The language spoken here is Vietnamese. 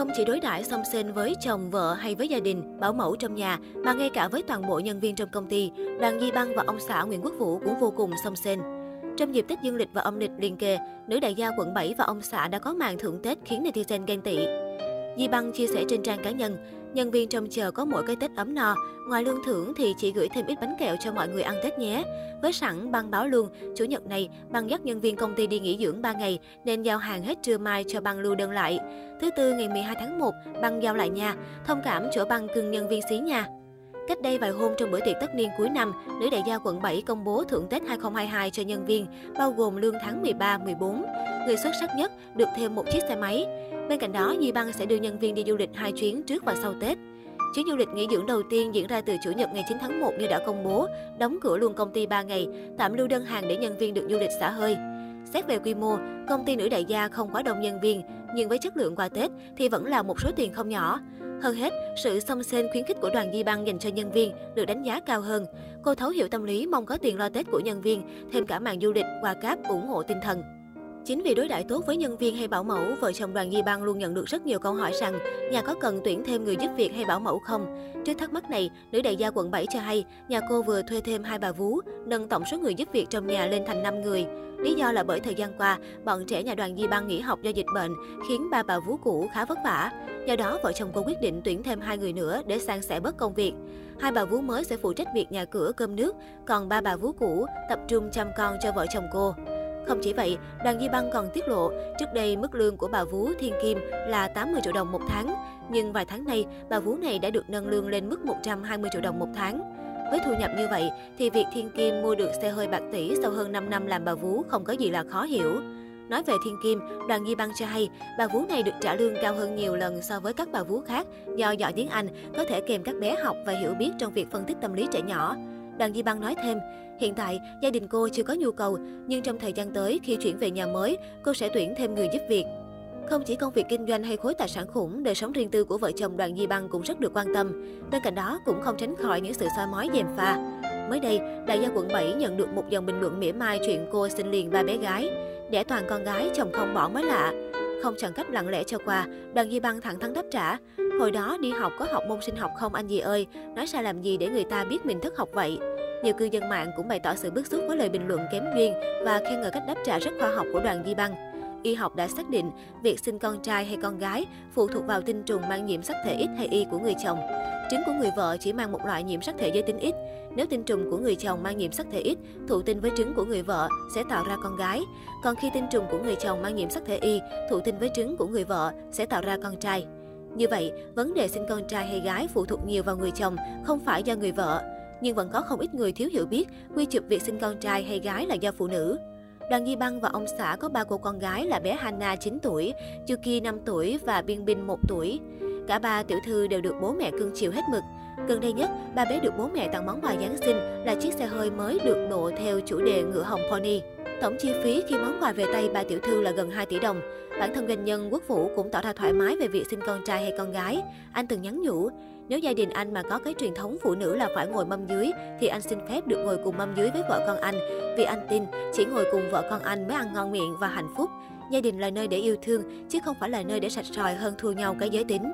Không chỉ đối đãi song sinh với chồng, vợ hay với gia đình, bảo mẫu trong nhà, mà ngay cả với toàn bộ nhân viên trong công ty, đoàn Di Băng và ông xã Nguyễn Quốc Vũ cũng vô cùng song sinh. Trong dịp Tết Dương lịch và âm lịch liền kề, nữ đại gia quận 7 và ông xã đã có màn thưởng Tết khiến netizen ghen tị. Di Băng chia sẻ trên trang cá nhân, nhân viên trong chờ có mỗi cái Tết ấm no, ngoài lương thưởng thì chỉ gửi thêm ít bánh kẹo cho mọi người ăn Tết nhé. Với sẵn băng báo luôn, chủ nhật này băng dắt nhân viên công ty đi nghỉ dưỡng 3 ngày nên giao hàng hết trưa mai cho băng lưu đơn lại. Thứ tư ngày 12 tháng 1, băng giao lại nha, thông cảm chỗ băng cưng nhân viên xí nhà. Cách đây vài hôm trong bữa tiệc tất niên cuối năm, nữ đại gia quận 7 công bố thưởng Tết 2022 cho nhân viên, bao gồm lương tháng 13, 14. Người xuất sắc nhất được thêm một chiếc xe máy. Bên cạnh đó, Di Băng sẽ đưa nhân viên đi du lịch hai chuyến trước và sau Tết. Chuyến du lịch nghỉ dưỡng đầu tiên diễn ra từ Chủ nhật ngày 9 tháng 1 như đã công bố, đóng cửa luôn công ty 3 ngày, tạm lưu đơn hàng để nhân viên được du lịch xả hơi. Xét về quy mô, công ty nữ đại gia không quá đông nhân viên, nhưng với chất lượng qua Tết thì vẫn là một số tiền không nhỏ. Hơn hết, sự song sên khuyến khích của đoàn Di Băng dành cho nhân viên được đánh giá cao hơn. Cô thấu hiểu tâm lý mong có tiền lo Tết của nhân viên, thêm cả màn du lịch, quà cáp ủng hộ tinh thần. Chính vì đối đãi tốt với nhân viên hay bảo mẫu, vợ chồng đoàn Di Băng luôn nhận được rất nhiều câu hỏi rằng nhà có cần tuyển thêm người giúp việc hay bảo mẫu không. Trước thắc mắc này, nữ đại gia quận 7 cho hay nhà cô vừa thuê thêm hai bà vú, nâng tổng số người giúp việc trong nhà lên thành 5 người. Lý do là bởi thời gian qua, bọn trẻ nhà đoàn Di Băng nghỉ học do dịch bệnh khiến ba bà vú cũ khá vất vả. Do đó, vợ chồng cô quyết định tuyển thêm hai người nữa để san sẻ bớt công việc. Hai bà vú mới sẽ phụ trách việc nhà cửa cơm nước, còn ba bà vú cũ tập trung chăm con cho vợ chồng cô. Không chỉ vậy, đoàn Di Băng còn tiết lộ, trước đây mức lương của bà Vú Thiên Kim là 80 triệu đồng một tháng, nhưng vài tháng nay, bà Vú này đã được nâng lương lên mức 120 triệu đồng một tháng. Với thu nhập như vậy, thì việc Thiên Kim mua được xe hơi bạc tỷ sau hơn 5 năm làm bà Vú không có gì là khó hiểu. Nói về Thiên Kim, đoàn Di Băng cho hay, bà Vú này được trả lương cao hơn nhiều lần so với các bà Vú khác do giỏi tiếng Anh, có thể kèm các bé học và hiểu biết trong việc phân tích tâm lý trẻ nhỏ. Đoàn Di Băng nói thêm, hiện tại gia đình cô chưa có nhu cầu, nhưng trong thời gian tới khi chuyển về nhà mới, cô sẽ tuyển thêm người giúp việc. Không chỉ công việc kinh doanh hay khối tài sản khủng, đời sống riêng tư của vợ chồng Đoàn Di Băng cũng rất được quan tâm. Bên cạnh đó cũng không tránh khỏi những sự soi mói dèm pha. Mới đây, đại gia quận 7 nhận được một dòng bình luận mỉa mai chuyện cô sinh liền ba bé gái. Đẻ toàn con gái, chồng không bỏ mới lạ. Không chọn cách lặng lẽ cho qua, đoàn Di Băng thẳng thắn đáp trả. Hồi đó đi học có học môn sinh học không anh gì ơi, nói sai làm gì để người ta biết mình thất học vậy. Nhiều cư dân mạng cũng bày tỏ sự bức xúc với lời bình luận kém duyên và khen ngợi cách đáp trả rất khoa học của đoàn Di Băng. Y học đã xác định việc sinh con trai hay con gái phụ thuộc vào tinh trùng mang nhiễm sắc thể X hay Y của người chồng. Trứng của người vợ chỉ mang một loại nhiễm sắc thể giới tính X. Nếu tinh trùng của người chồng mang nhiễm sắc thể X, thụ tinh với trứng của người vợ sẽ tạo ra con gái. Còn khi tinh trùng của người chồng mang nhiễm sắc thể Y, thụ tinh với trứng của người vợ sẽ tạo ra con trai. Như vậy, vấn đề sinh con trai hay gái phụ thuộc nhiều vào người chồng, không phải do người vợ. Nhưng vẫn có không ít người thiếu hiểu biết, quy chụp việc sinh con trai hay gái là do phụ nữ. Đoàn nghi Băng và ông xã có ba cô con gái là bé Hana 9 tuổi, Yuki 5 tuổi và Biên Bin 1 tuổi. Cả ba tiểu thư đều được bố mẹ cưng chiều hết mực. Gần đây nhất, ba bé được bố mẹ tặng món quà Giáng sinh là chiếc xe hơi mới được độ theo chủ đề ngựa hồng pony. Tổng chi phí khi món quà về tay ba tiểu thư là gần 2 tỷ đồng. Bản thân doanh nhân Quốc Vũ cũng tỏ ra thoải mái về việc sinh con trai hay con gái. Anh từng nhắn nhủ, nếu gia đình anh mà có cái truyền thống phụ nữ là phải ngồi mâm dưới, thì anh xin phép được ngồi cùng mâm dưới với vợ con anh. Vì anh tin, chỉ ngồi cùng vợ con anh mới ăn ngon miệng và hạnh phúc. Gia đình là nơi để yêu thương, chứ không phải là nơi để sạch sòi hơn thua nhau cái giới tính.